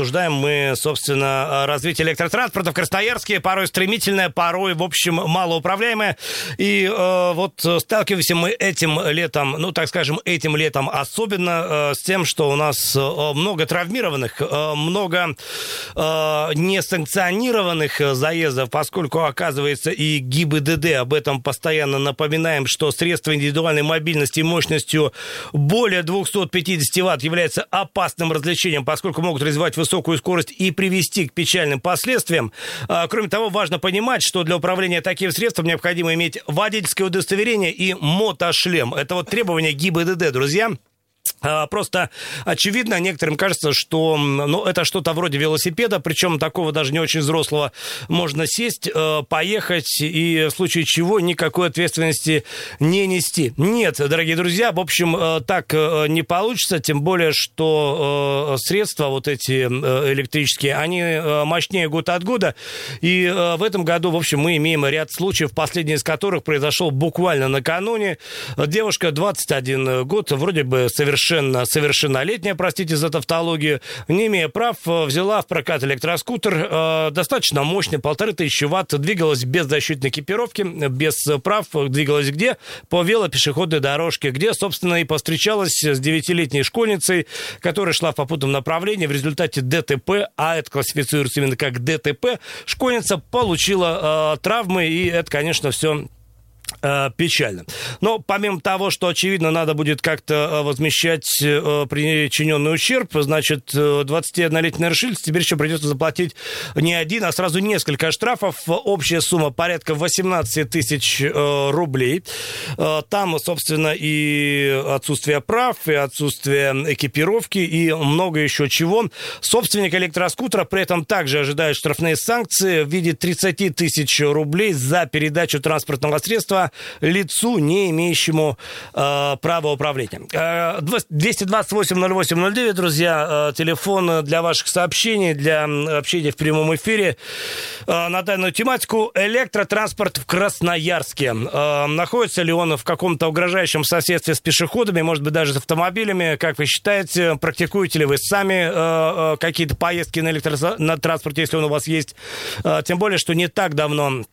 обсуждаем мы, собственно, развитие электротранспорта в Красноярске. Порой стремительное, порой, в общем, малоуправляемое. И э, вот сталкиваемся мы этим летом, ну, так скажем, этим летом особенно э, с тем, что у нас э, много травмированных, э, много э, несанкционированных заездов, поскольку, оказывается, и ГИБДД об этом постоянно напоминаем, что средства индивидуальной мобильности мощностью более 250 ватт является опасным развлечением, поскольку могут развивать высокую высокую скорость и привести к печальным последствиям. А, кроме того, важно понимать, что для управления таким средством необходимо иметь водительское удостоверение и мотошлем. Это вот требования ГИБДД, друзья. А, просто очевидно, некоторым кажется, что ну, это что-то вроде велосипеда, причем такого даже не очень взрослого. Можно сесть, э, поехать и в случае чего никакой ответственности не нести. Нет, дорогие друзья, в общем, э, так э, не получится, тем более, что средства вот эти электрические, они мощнее год от года. И в этом году, в общем, мы имеем ряд случаев, последний из которых произошел буквально накануне. Девушка 21 год, вроде бы совершенно совершенно, совершеннолетняя, простите за тавтологию, не имея прав, э, взяла в прокат электроскутер, э, достаточно мощный, полторы тысячи ватт, двигалась без защитной экипировки, без прав, двигалась где? По велопешеходной дорожке, где, собственно, и повстречалась с девятилетней школьницей, которая шла в попутном направлении. В результате ДТП, а это классифицируется именно как ДТП, школьница получила э, травмы, и это, конечно, все печально. Но помимо того, что, очевидно, надо будет как-то э, возмещать э, причиненный ущерб, значит, 21-летний решительница теперь еще придется заплатить не один, а сразу несколько штрафов. Общая сумма порядка 18 тысяч рублей. Там, собственно, и отсутствие прав, и отсутствие экипировки, и много еще чего. Собственник электроскутера при этом также ожидает штрафные санкции в виде 30 тысяч рублей за передачу транспортного средства лицу, не имеющему э, права управления. Э, 228-08-09, друзья, э, телефон для ваших сообщений, для общения в прямом эфире э, на данную тематику. Электротранспорт в Красноярске. Э, находится ли он в каком-то угрожающем соседстве с пешеходами, может быть, даже с автомобилями? Как вы считаете, практикуете ли вы сами э, э, какие-то поездки на электротранспорте, если он у вас есть? Э, тем более, что не так давно Э,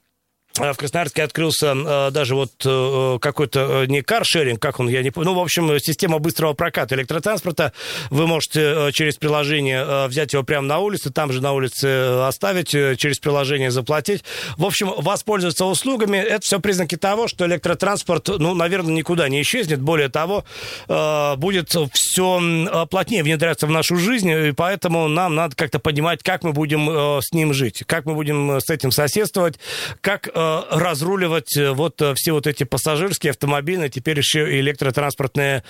в Красноярске открылся э, даже вот э, какой-то не каршеринг, как он, я не помню. Ну, в общем, система быстрого проката электротранспорта. Вы можете через приложение взять его прямо на улице, там же на улице оставить, через приложение заплатить. В общем, воспользоваться услугами. Это все признаки того, что электротранспорт, ну, наверное, никуда не исчезнет. Более того, будет все плотнее внедряться в нашу жизнь, и поэтому нам надо как-то понимать, как мы будем с ним жить, как мы будем с этим соседствовать, как разруливать э, вот э, все вот эти пассажирские, автомобильные, теперь еще и электротранспортные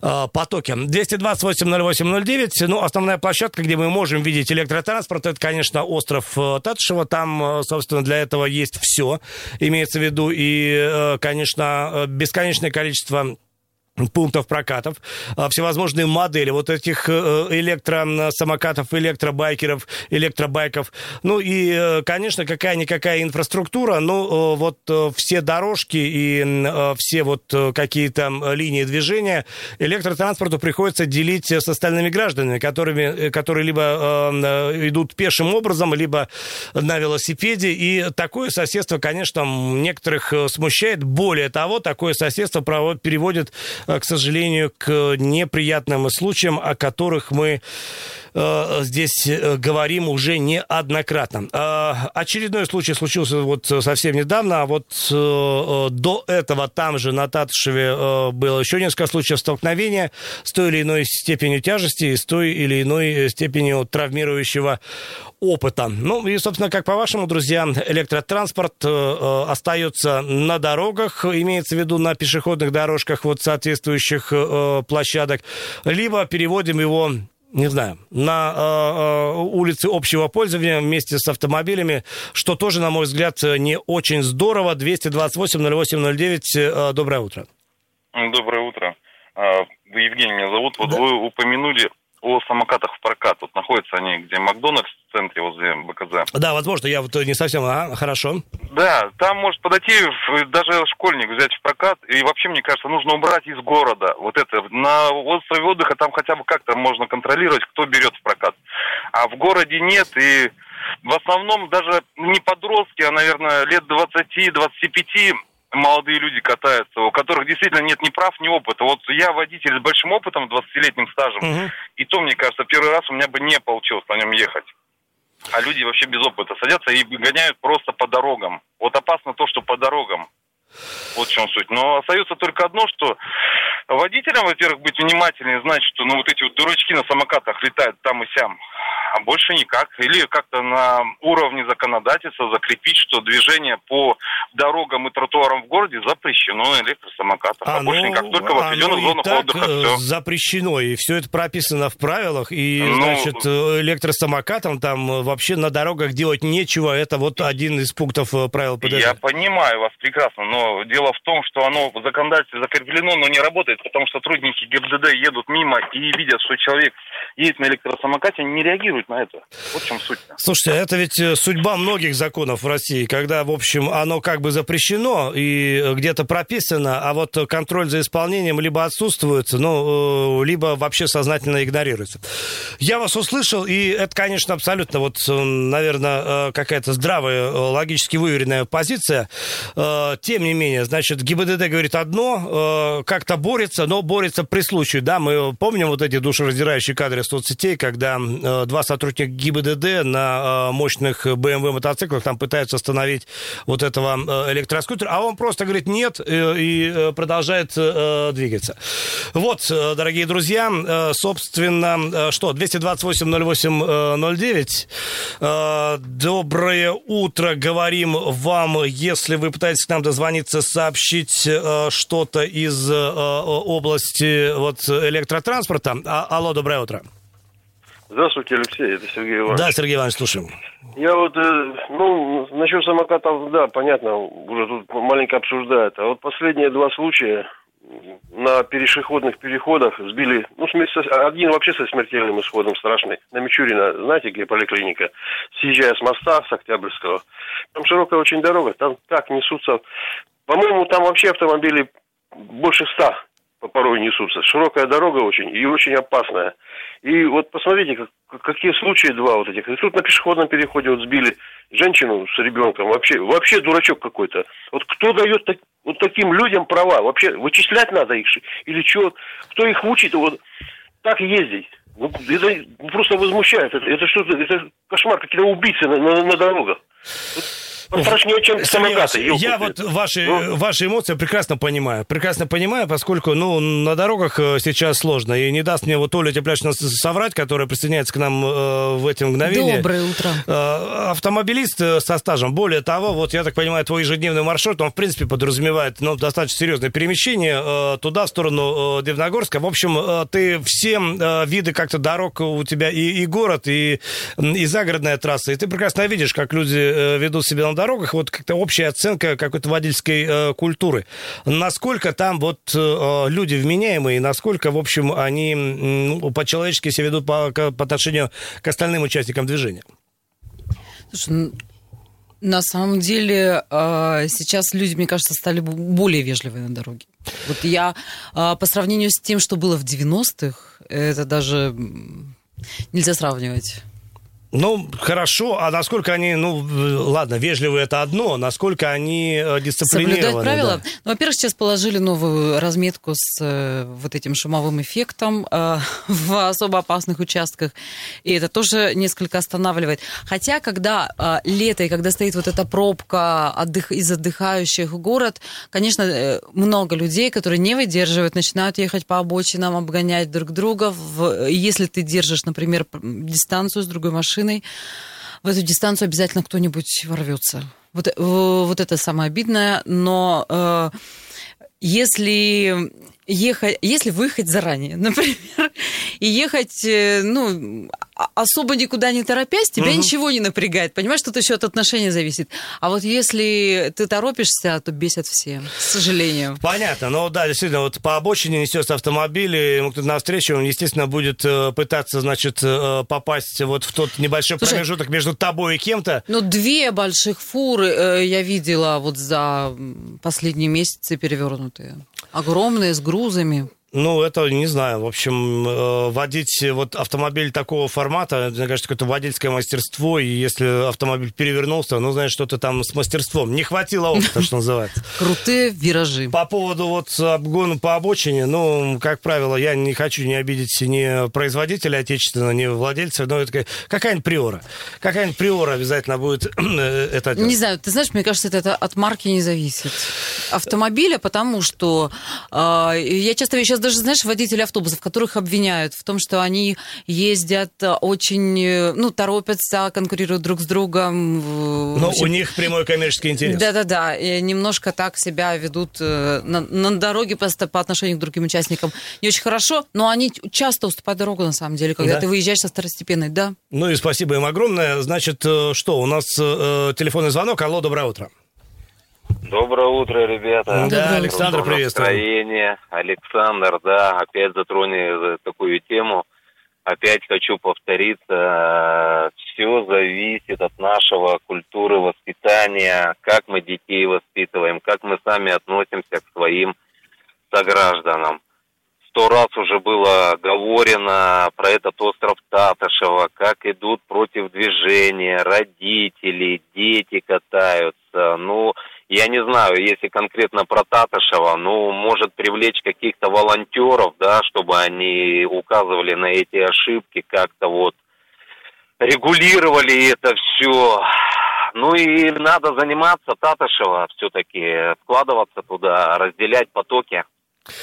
э, потоки. 228-08-09, ну, основная площадка, где мы можем видеть электротранспорт, это, конечно, остров Татышева. Там, собственно, для этого есть все. Имеется в виду и, конечно, бесконечное количество пунктов прокатов, а, всевозможные модели вот этих э, электросамокатов, электробайкеров, электробайков. Ну и, э, конечно, какая-никакая инфраструктура, вот э, все дорожки и все вот какие-то линии движения электротранспорту приходится делить с остальными гражданами, которыми, которые либо идут пешим образом, либо на велосипеде. И такое соседство, конечно, некоторых смущает. Более того, такое соседство переводит к сожалению, к неприятным случаям, о которых мы э, здесь э, говорим уже неоднократно. Очередной случай случился вот совсем недавно, а вот до этого там же на Татышеве было еще несколько случаев столкновения с той или иной степенью тяжести и с той или иной степенью травмирующего опыта. Ну и, собственно, как по-вашему, друзья, электротранспорт э, э, остается на дорогах, имеется в виду на пешеходных дорожках вот соответствующих э, площадок, либо переводим его не знаю, на э, улице общего пользования вместе с автомобилями, что тоже, на мой взгляд, не очень здорово. 228-08-09, э, доброе утро. Доброе утро. А, Евгений меня зовут. Вот да. вы упомянули о самокатах в прокат. Вот находятся они, где Макдональдс в центре возле БКЗ. Да, возможно, я вот не совсем... А, хорошо. Да, там может подойти даже школьник взять в прокат. И вообще, мне кажется, нужно убрать из города вот это. На острове отдыха там хотя бы как-то можно контролировать, кто берет в прокат. А в городе нет, и в основном даже не подростки, а, наверное, лет 20-25 молодые люди катаются, у которых действительно нет ни прав, ни опыта. Вот я водитель с большим опытом, 20-летним стажем, угу. и то, мне кажется, первый раз у меня бы не получилось на нем ехать. А люди вообще без опыта садятся и гоняют просто по дорогам. Вот опасно то, что по дорогам. Вот в чем суть. Но остается только одно, что водителям, во-первых, быть внимательнее, знать, что ну вот эти вот дурачки на самокатах летают там и сям а больше никак. Или как-то на уровне законодательства закрепить, что движение по дорогам и тротуарам в городе запрещено на электросамокатах. А, а ну, больше никак, только в определенных зонах так отдыха э, все. запрещено, и все это прописано в правилах, и, ну, значит, э, электросамокатам там э, вообще на дорогах делать нечего, это вот один из пунктов правил ПДД. Я понимаю вас прекрасно, но дело в том, что оно в законодательстве закреплено, но не работает, потому что сотрудники ГИБДД едут мимо и видят, что человек едет на электросамокате, не реагируют на это. Вот в чем суть. Слушайте, это ведь э, судьба многих законов в России, когда, в общем, оно как бы запрещено и где-то прописано, а вот контроль за исполнением либо отсутствует, ну, э, либо вообще сознательно игнорируется. Я вас услышал, и это, конечно, абсолютно вот, э, наверное, какая-то здравая, логически выверенная позиция. Тем не менее, значит, ГИБДД говорит одно, как-то борется, но борется при случае, да, мы помним вот эти душераздирающие кадры соцсетей, когда два сотрудник ГИБДД на э, мощных BMW мотоциклах там пытаются остановить вот этого э, электроскутера, а он просто говорит нет э, и продолжает двигаться. Вот, дорогие друзья, собственно, что, 228-08-09. Доброе утро, говорим вам, если вы пытаетесь к нам дозвониться, сообщить что-то из области вот электротранспорта. А, алло, доброе утро. Здравствуйте, Алексей, это Сергей Иванович. Да, Сергей Иванович, слушаем. Я вот, э, ну, насчет самокатов, да, понятно, уже тут маленько обсуждают. А вот последние два случая на пешеходных переходах сбили, ну, один вообще со смертельным исходом страшный. На Мичурина, знаете, где поликлиника? Съезжая с моста, с Октябрьского. Там широкая очень дорога, там так несутся. По-моему, там вообще автомобили больше ста порой несутся. Широкая дорога очень и очень опасная. И вот посмотрите, как, какие случаи два вот этих. И тут на пешеходном переходе вот сбили женщину с ребенком. Вообще, вообще дурачок какой-то. Вот кто дает так, вот таким людям права? Вообще вычислять надо их? Или что? Кто их учит вот так ездить? Ну, это просто возмущает. Это, это что-то, это кошмар, какие-то убийцы на, на, на дорогах. Вот страшнее, чем самокаты. Я вот ваши, ну? ваши эмоции прекрасно понимаю. Прекрасно понимаю, поскольку, ну, на дорогах э, сейчас сложно. И не даст мне вот Оля Тепляшина соврать, которая присоединяется к нам э, в эти мгновения. Доброе утро. Э, автомобилист э, со стажем. Более того, вот я так понимаю, твой ежедневный маршрут, он, в принципе, подразумевает, ну, достаточно серьезное перемещение э, туда, в сторону э, Дивногорска. В общем, э, ты все э, виды как-то дорог у тебя и, и город, и, и загородная трасса. И ты прекрасно видишь, как люди э, ведут себя на дорогах, вот как-то общая оценка какой-то водительской э, культуры. Насколько там вот э, люди вменяемые, насколько, в общем, они э, по-человечески себя ведут по, по отношению к остальным участникам движения? Слушай, на самом деле э, сейчас люди, мне кажется, стали более вежливые на дороге. Вот я э, по сравнению с тем, что было в 90-х, это даже нельзя сравнивать. Ну, хорошо. А насколько они, ну, ладно, вежливые это одно, насколько они э, дисциплинированы? Соблюдать правила? Да. Ну, во-первых, сейчас положили новую разметку с э, вот этим шумовым эффектом э, в особо опасных участках. И это тоже несколько останавливает. Хотя, когда э, лето и когда стоит вот эта пробка отдых, из отдыхающих город, конечно, э, много людей, которые не выдерживают, начинают ехать по обочинам, обгонять друг друга. В, если ты держишь, например, дистанцию с другой машиной, машиной, в эту дистанцию обязательно кто-нибудь ворвется. Вот, э, вот это самое обидное, но э, если ехать, если выехать заранее, например, и ехать, э, ну, а- особо никуда не торопясь, тебя Мгм. ничего не напрягает. Понимаешь, тут еще от отношения зависит. А вот если ты торопишься, то бесят все, к сожалению. Понятно, но да, действительно, вот по обочине несется автомобиль, и ему кто-то навстречу, он, естественно, будет э, пытаться, значит, э, попасть вот в тот небольшой Слушай, промежуток между тобой и кем-то. Ну, две больших фуры э, я видела вот за последние месяцы перевернутые. Огромные, с грузами. Ну, это не знаю. В общем, э, водить вот автомобиль такого формата, мне кажется, какое-то водительское мастерство, и если автомобиль перевернулся, ну, знаешь, что-то там с мастерством. Не хватило опыта, что называется. Крутые виражи. По поводу вот обгона по обочине, ну, как правило, я не хочу не обидеть ни производителя отечественного, ни владельца, но это какая-нибудь приора. Какая-нибудь приора обязательно будет э, это делать. Не знаю, ты знаешь, мне кажется, это, это от марки не зависит. Автомобиля, потому что э, я часто сейчас даже, знаешь, водители автобусов, которых обвиняют в том, что они ездят э, очень, э, ну, торопятся, конкурируют друг с другом. Но общем, у них прямой коммерческий интерес. Да-да-да, немножко так себя ведут э, на, на дороге по, по отношению к другим участникам. Не очень хорошо, но они часто уступают дорогу, на самом деле, когда Да? ты выезжаешь со второстепенной, да. Ну и спасибо им огромное. Значит, что, у нас э, телефонный звонок. Алло, доброе утро. Доброе утро, ребята. Да, Доброе Александр, Доброго приветствую. настроения. Александр, да, опять затронули такую тему. Опять хочу повториться. Все зависит от нашего культуры воспитания, как мы детей воспитываем, как мы сами относимся к своим согражданам. Сто раз уже было говорено про этот остров Татышева, как идут против движения, родители, дети катаются. Ну, я не знаю, если конкретно про Татышева, ну, может привлечь каких-то волонтеров, да, чтобы они указывали на эти ошибки, как-то вот регулировали это все. Ну и надо заниматься Татышева все-таки, вкладываться туда, разделять потоки.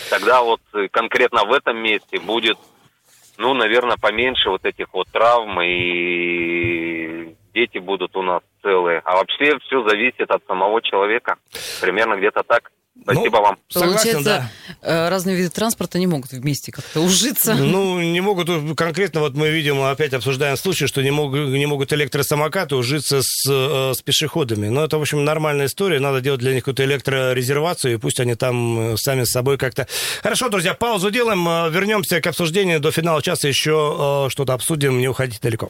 Тогда вот э, конкретно в этом месте будет, ну, наверное, поменьше вот этих вот травм, и дети будут у нас целые. А вообще все зависит от самого человека. Примерно где-то так. Спасибо Ну, вам. Согласен, Получается, э, разные виды транспорта не могут вместе как-то ужиться. Ну, не могут, конкретно вот мы видим, опять обсуждаем случай, что не могут, не могут электросамокаты ужиться с, э, с пешеходами. Но это, в общем, нормальная история, надо делать для них какую-то электрорезервацию, и пусть они там э, сами с собой как-то... Хорошо, друзья, паузу делаем, вернемся к обсуждению, до финала часа еще что-то обсудим, не уходите далеко.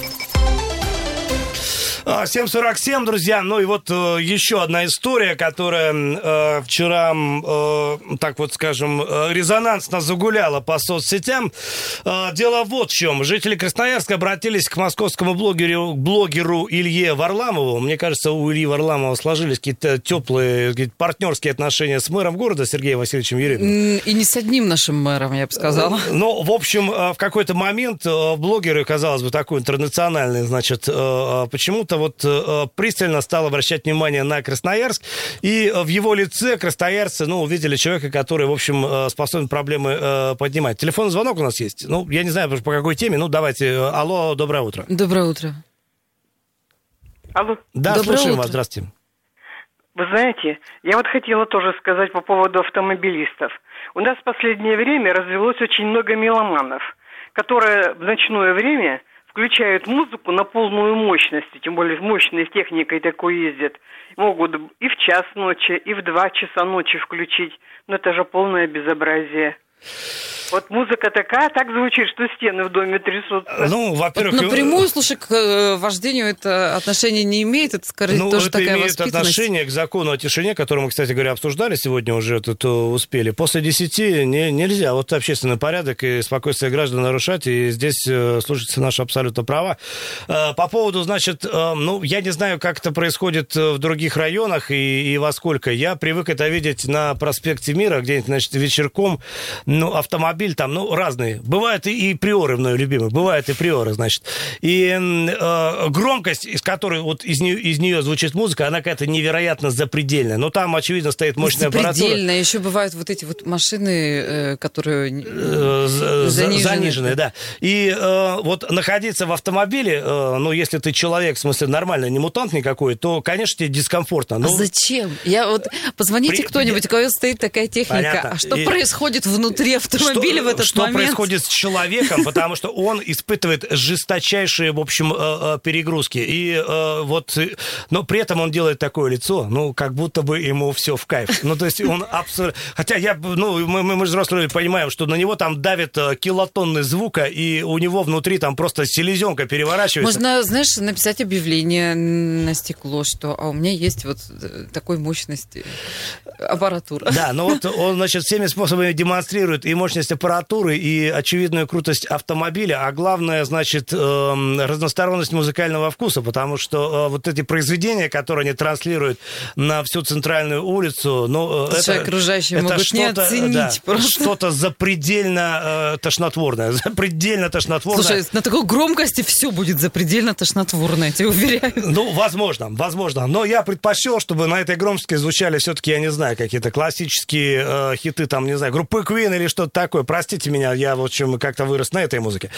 А, 7.47, друзья. Ну и вот э, еще одна история, которая э, вчера, э, так вот скажем, э, резонансно загуляла по соцсетям. Э, дело вот в чем. Жители Красноярска обратились к московскому блогеру, блогеру Илье Варламову. Мне кажется, у Ильи Варламова сложились какие-то теплые какие-то партнерские отношения с мэром города Сергеем Васильевичем Ереминым. М, И не с одним нашим мэром, я бы сказала. Ну, в общем, э, в какой-то момент э, блогеры, казалось бы, такой интернациональный, значит, э, э, почему-то вот э, пристально стал обращать внимание на Красноярск, и э, в его лице красноярцы, ну, увидели человека, который, в общем, э, способен проблемы э, поднимать. Телефонный звонок у нас есть. Ну, я не знаю, по какой теме. Ну, давайте. Э, Алло, доброе утро. Доброе утро. Алло, Да, Доброе слушаем утро. вас. Здравствуйте. вы знаете, я вот хотела тоже сказать по поводу автомобилистов. У нас в последнее время развелось очень много меломанов, которые в ночное время включают музыку на полную мощность, тем более с мощной техникой такой ездят. Могут и в час ночи, и в два часа ночи включить. Но это же полное безобразие. Вот музыка такая, так звучит, что стены в доме трясутся. Ну, во-первых... Вот напрямую, слушай, к э, вождению это отношение не имеет, это скорее Ну, тоже это такая имеет отношение к закону о тишине, который мы, кстати говоря, обсуждали сегодня уже тут э, успели. После 10 не, нельзя вот общественный порядок и спокойствие граждан нарушать, и здесь э, слушаются наши абсолютно права. Э, по поводу, значит, э, ну, я не знаю, как это происходит э, в других районах и, и во сколько. Я привык это видеть на проспекте Мира, где-нибудь, значит, вечерком, ну, автомобиль автомобиль там, ну, разные. Бывают и, и приоры, мной любимые, бывают и приоры, значит. И э, громкость, из которой вот из нее, из нее звучит музыка, она какая-то невероятно запредельная. Но там, очевидно, стоит мощная аппаратура. Запредельная. Еще бывают вот эти вот машины, э, которые Э, занижены. заниженные, да. И э, вот находиться в автомобиле, э, ну, если ты человек, в смысле, нормальный, не мутант никакой, то, конечно, тебе дискомфортно. А Ну, зачем? Я вот позвоните При- кто-нибудь, у кого стоит такая техника. Понятно. А что И- происходит внутри автомобиля что, в этот что момент? происходит с человеком, потому что он испытывает жесточайшие, в общем, э, э, перегрузки. И э, вот, но при этом он делает такое лицо, ну, как будто бы ему все в кайф. Ну, то есть он абсолютно... Хотя я, ну, мы, мы, мы же взрослые понимаем, что на него там давит килотонны звука, и у него внутри там просто селезенка переворачивается. Можно, знаешь, написать объявление на стекло, что а у меня есть вот такой мощности аппаратура. Да, но вот он, значит, всеми способами демонстрирует и мощность аппаратуры, и очевидную крутость автомобиля, а главное, значит, эм, разносторонность музыкального вкуса, потому что э, вот эти произведения, которые они транслируют на всю центральную улицу, ну, э, Что окружающие могут не что-то, оценить да, просто. что-то запредельно э, тошнотворное, запредельно тошнотворное. Слушай, на такой громкости все будет запредельно тошнотворно, я тебе уверяю. Ну, возможно, возможно. Но я предпочел, чтобы на этой громкости звучали все-таки, я не знаю, какие-то классические э, хиты, там, не знаю, группы Queen или что-то такое. Простите меня, я, в общем, как-то вырос на этой музыке.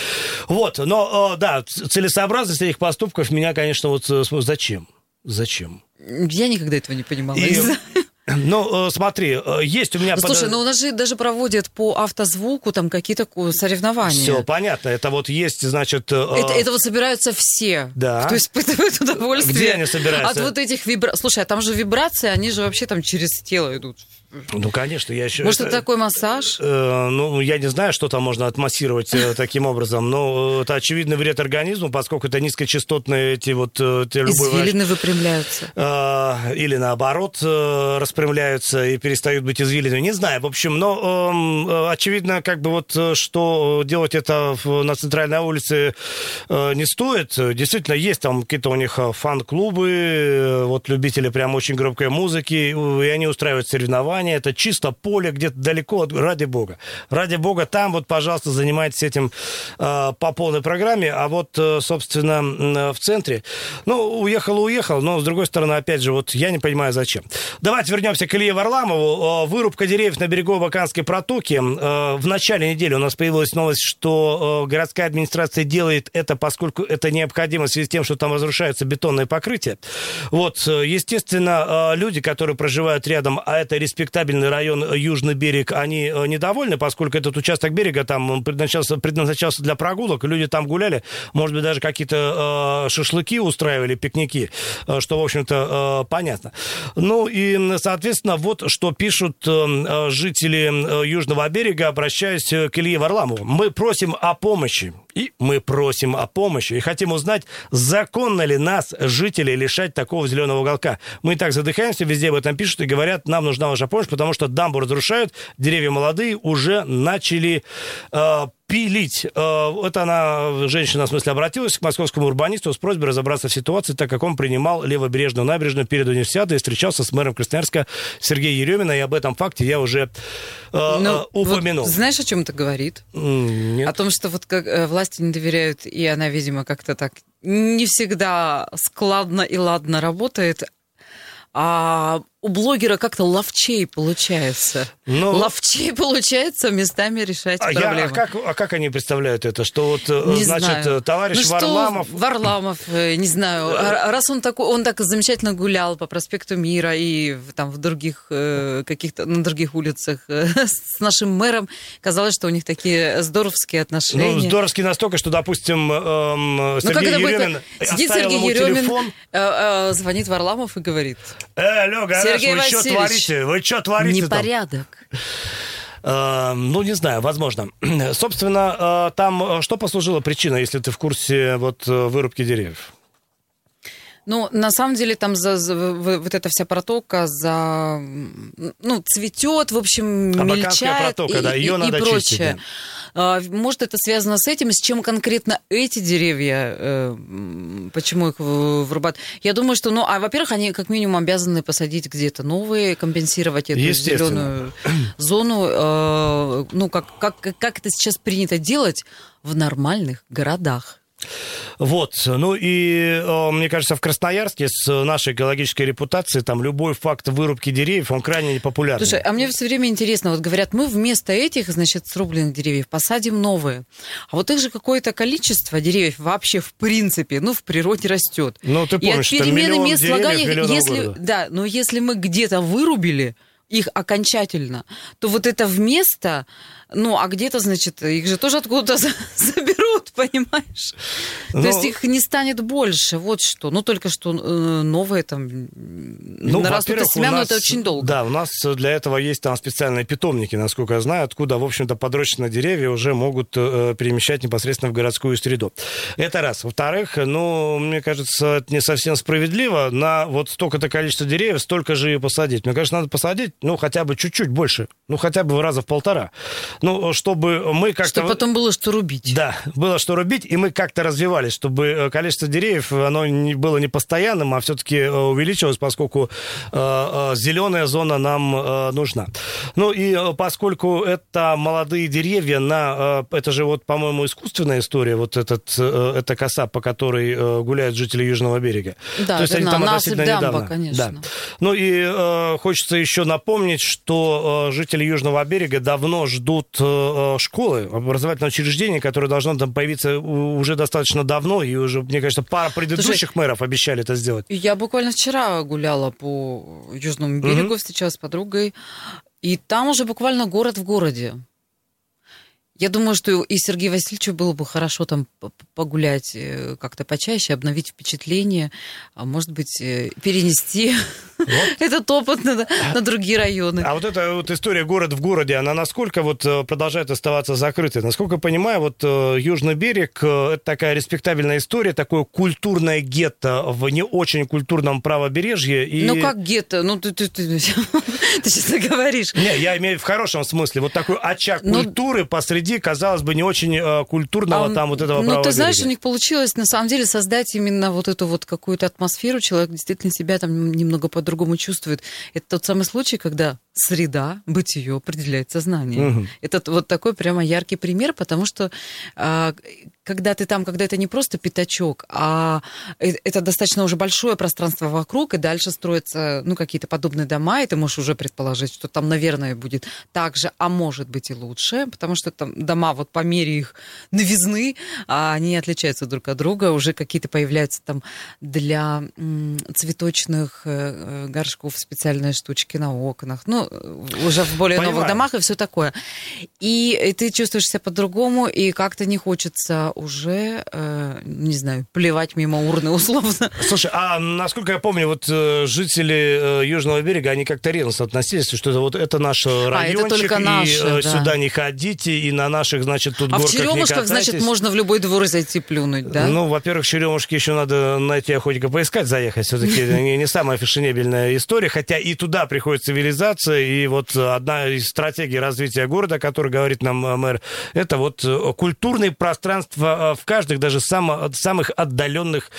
Вот, но, э, да, целесообразность этих поступков меня, конечно, вот э, зачем? Зачем? Я никогда этого не понимала. И, ну, э, смотри, э, есть у меня... Ну, Слушай, ну у нас же даже проводят по автозвуку там какие-то соревнования. Все понятно. Это вот есть, значит... э, Это, это вот собираются все, Да. кто испытывает удовольствие. Где они собираются? От вот этих вибраций. Слушай, а там же вибрации, они же вообще там через тело идут. Ну, конечно, я еще... Может, это такой массаж? Э, ну, я не знаю, что там можно отмассировать э, таким образом, но э, это очевидный вред организму, поскольку это низкочастотные эти вот... э, те врач- Извилины выпрямляются. э, или наоборот э, распрямляются и перестают быть извилинами. Не знаю, в общем, но эм, э, очевидно, как бы вот, э, что делать это на центральной улице э, не стоит. Действительно, есть там какие-то у них э, фан-клубы, вот любители прям очень громкой музыки, и они устраивают соревнования. Это чисто поле где-то далеко, от- ради бога. Ради бога, там вот, пожалуйста, занимайтесь этим э, по полной программе, а вот, э, собственно, м, в центре, ну, уехал и уехал, но, с другой стороны, опять же, вот я не понимаю, зачем. Давайте вернемся к Илье Варламову. Э, Вырубка деревьев на берегу Абаканской протоки. Э, В начале недели у нас появилась новость, что э, городская администрация делает это, поскольку это необходимо в связи с тем, что там разрушается бетонное покрытие. Вот, э, естественно, э, люди, которые проживают рядом, а это респектабельный район э, Южный берег, они э, недовольны, поскольку этот участок берега там он предназначался, предназначался для прогулок, люди там гуляли, может быть, даже какие-то э, шашлыки устраивали, пикники, э, что, в общем-то, э, понятно. Ну и, соответственно, вот что пишут э, э, жители э, Южного берега, обращаясь э, к Илье Варламову. Мы просим о помощи. И мы просим о помощи. И хотим узнать, законно ли нас, жителей, лишать такого зеленого уголка. Мы и так задыхаемся, везде об этом пишут и говорят, нам нужна ваша помощь, потому что дамбу разрушают, деревья молодые уже начали э, пилить. Э, Это она, женщина, в смысле, обратилась к московскому урбанисту с просьбой разобраться в ситуации, так как он принимал левобережную набережную перед универсиадой и встречался с мэром Красноярска Сергеем Ереминой. И об этом факте я уже э, э, Ну, упомянул. вот знаешь, о чем это говорит? Нет. О том, что вот как э, власти не доверяют, и она, видимо, как-то так не всегда складно и ладно работает. А у блогера как-то ловчей получается. Ну, Ловчей получается местами решать А, я- проблемы. а, как, а как они представляют это? Что вот, э, Не значит, знаю. э, товарищ Ну что Варламов... Варламов, э, не знаю, а- раз он такой, он так замечательно гулял по проспекту Мира и там в других каких-то на других улицах с нашим мэром, казалось, что у них такие здоровские отношения. Ну, здоровски настолько, что, допустим, эм, Ну, Сергей будет? Еремин Сидит Сергей Еремин, телефон. э, э, звонит Варламов и говорит, Э, гараж, Сергей вы что творите? Вы что творите там? непорядок. Э, ну, не знаю, возможно. Собственно, э, там э, что послужило причиной, если ты в курсе вот э, вырубки деревьев? Ну, на самом деле, там за, за, вот эта вся протока за, ну, цветет, в общем, мельчает протока, и, да, ее и, надо и прочее. чистить, А, Может, это связано с этим, с чем конкретно эти деревья, э, почему их вырубают? Я думаю, что, ну, а, во-первых, они как минимум обязаны посадить где-то новые, компенсировать эту зеленую зону. э, Ну, как, как, как это сейчас принято делать в нормальных городах. Вот, ну и э, мне кажется, в Красноярске с нашей экологической репутацией там любой факт вырубки деревьев, он крайне популярный. Слушай, а мне все время интересно, вот говорят, мы вместо этих, значит, срубленных деревьев посадим новые. А вот их же какое-то количество деревьев вообще в принципе, ну, в природе растет. Ну, ты И от помнишь, что перемены мест деревьев слагания, если, города. да, но если мы где-то вырубили их окончательно, то вот это вместо, ну, а где-то, значит, их же тоже откуда-то за- заберут, понимаешь? Ну, То есть их не станет больше, вот что. Ну, только что э, новые там Ну, нарастут из семян, у но нас- это очень долго. Да, у нас для этого есть там специальные питомники, насколько я знаю, откуда, в общем-то, подрощенные деревья уже могут э, перемещать непосредственно в городскую среду. Это раз. Во-вторых, ну, мне кажется, это не совсем справедливо. На вот столько-то количество деревьев столько же и посадить. Мне кажется, надо посадить, ну, хотя бы чуть-чуть больше. Ну, хотя бы в раза в полтора. Ну, чтобы мы как-то... Чтобы потом было что рубить. Да, было что рубить, и мы как-то развивались, чтобы э, количество деревьев, оно не было не постоянным, а все-таки увеличилось, поскольку зеленая зона нам э, нужна. Ну и э, поскольку это молодые деревья на... э, это же вот, по-моему, искусственная история, вот этот, э, эта коса, по которой э, гуляют жители Южного берега. Да, То есть да, они там относительно дамба, недавно. конечно. Да. Ну и э, хочется еще напомнить, что э, жители Южного берега давно ждут э, школы, образовательного учреждения, которое должно появиться уже достаточно давно, и уже, мне кажется, пара предыдущих мэров обещали это сделать. Я буквально вчера гуляла по Южному берегу, встречалась с подругой, и там уже буквально город в городе. Я думаю, что и Сергею Васильевичу было бы хорошо там погулять э, как-то почаще, обновить впечатление, а может быть, э, перенести этот опыт на, на другие районы. А вот эта вот история город в городе, она насколько вот э, продолжает оставаться закрытой? Насколько я понимаю, вот Южный берег это такая респектабельная история, такое культурное гетто в не очень культурном правобережье. И... Ну как гетто? Ну ты, ты, ты, ты честно говоришь. Не, я имею в хорошем смысле. Вот такой очаг Ну, культуры посреди, казалось бы, не очень э, культурного А, там вот этого Ну, ты знаешь, у берега. них получилось на самом деле создать именно вот эту вот какую-то атмосферу. Человек действительно себя там немного по-другому чувствует. Это тот самый случай, когда среда, бытие определяет сознание. Мгм. Это вот такой прямо яркий пример, потому что а, когда ты там, когда это не просто пятачок, а э- это достаточно уже большое пространство вокруг, и дальше строятся ну, какие-то подобные дома, и ты можешь уже предположить, что там, наверное, будет так же, а может быть и лучше, потому что там дома вот по мере их новизны, а они отличаются друг от друга, уже какие-то появляются там для цветочных э, э, горшков специальные штучки на окнах, ну, э, уже в более Понимаю. новых домах и все такое. И э, ты чувствуешь себя по-другому, и как-то не хочется уже, э, не знаю, плевать мимо урны условно. Слушай, а насколько я помню, вот э, жители э, Южного берега, они как-то ревностно относились, что это вот это наш райончик, только и наше, э, да. сюда не ходите, и на наших, значит, тут А в горках не Черемушках, значит, можно в любой двор зайти плюнуть, да? Ну, во-первых, Черемушки еще надо найти охотника поискать, заехать. Все-таки не самая фешенебельная история, хотя и туда приходит цивилизация, и вот одна из стратегий развития города, о говорит нам э, мэр, это вот э, культурные пространства э, в каждых, даже само- самых отдаленных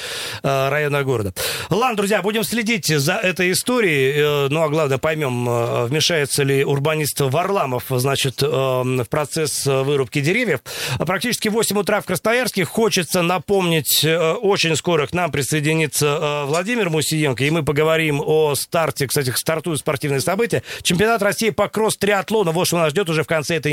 районах города. Ладно, друзья, будем следить за этой историей, ну, а главное, поймем, вмешается ли урбанист Варламов, значит, в процесс вырубки деревьев. Практически 8 утра в Красноярске. Хочется напомнить, очень скоро к нам присоединится Владимир Мусиенко, и мы поговорим о старте, кстати, стартуют спортивные события. Чемпионат России по кросс-триатлону, вот что нас ждет уже в конце этой недели.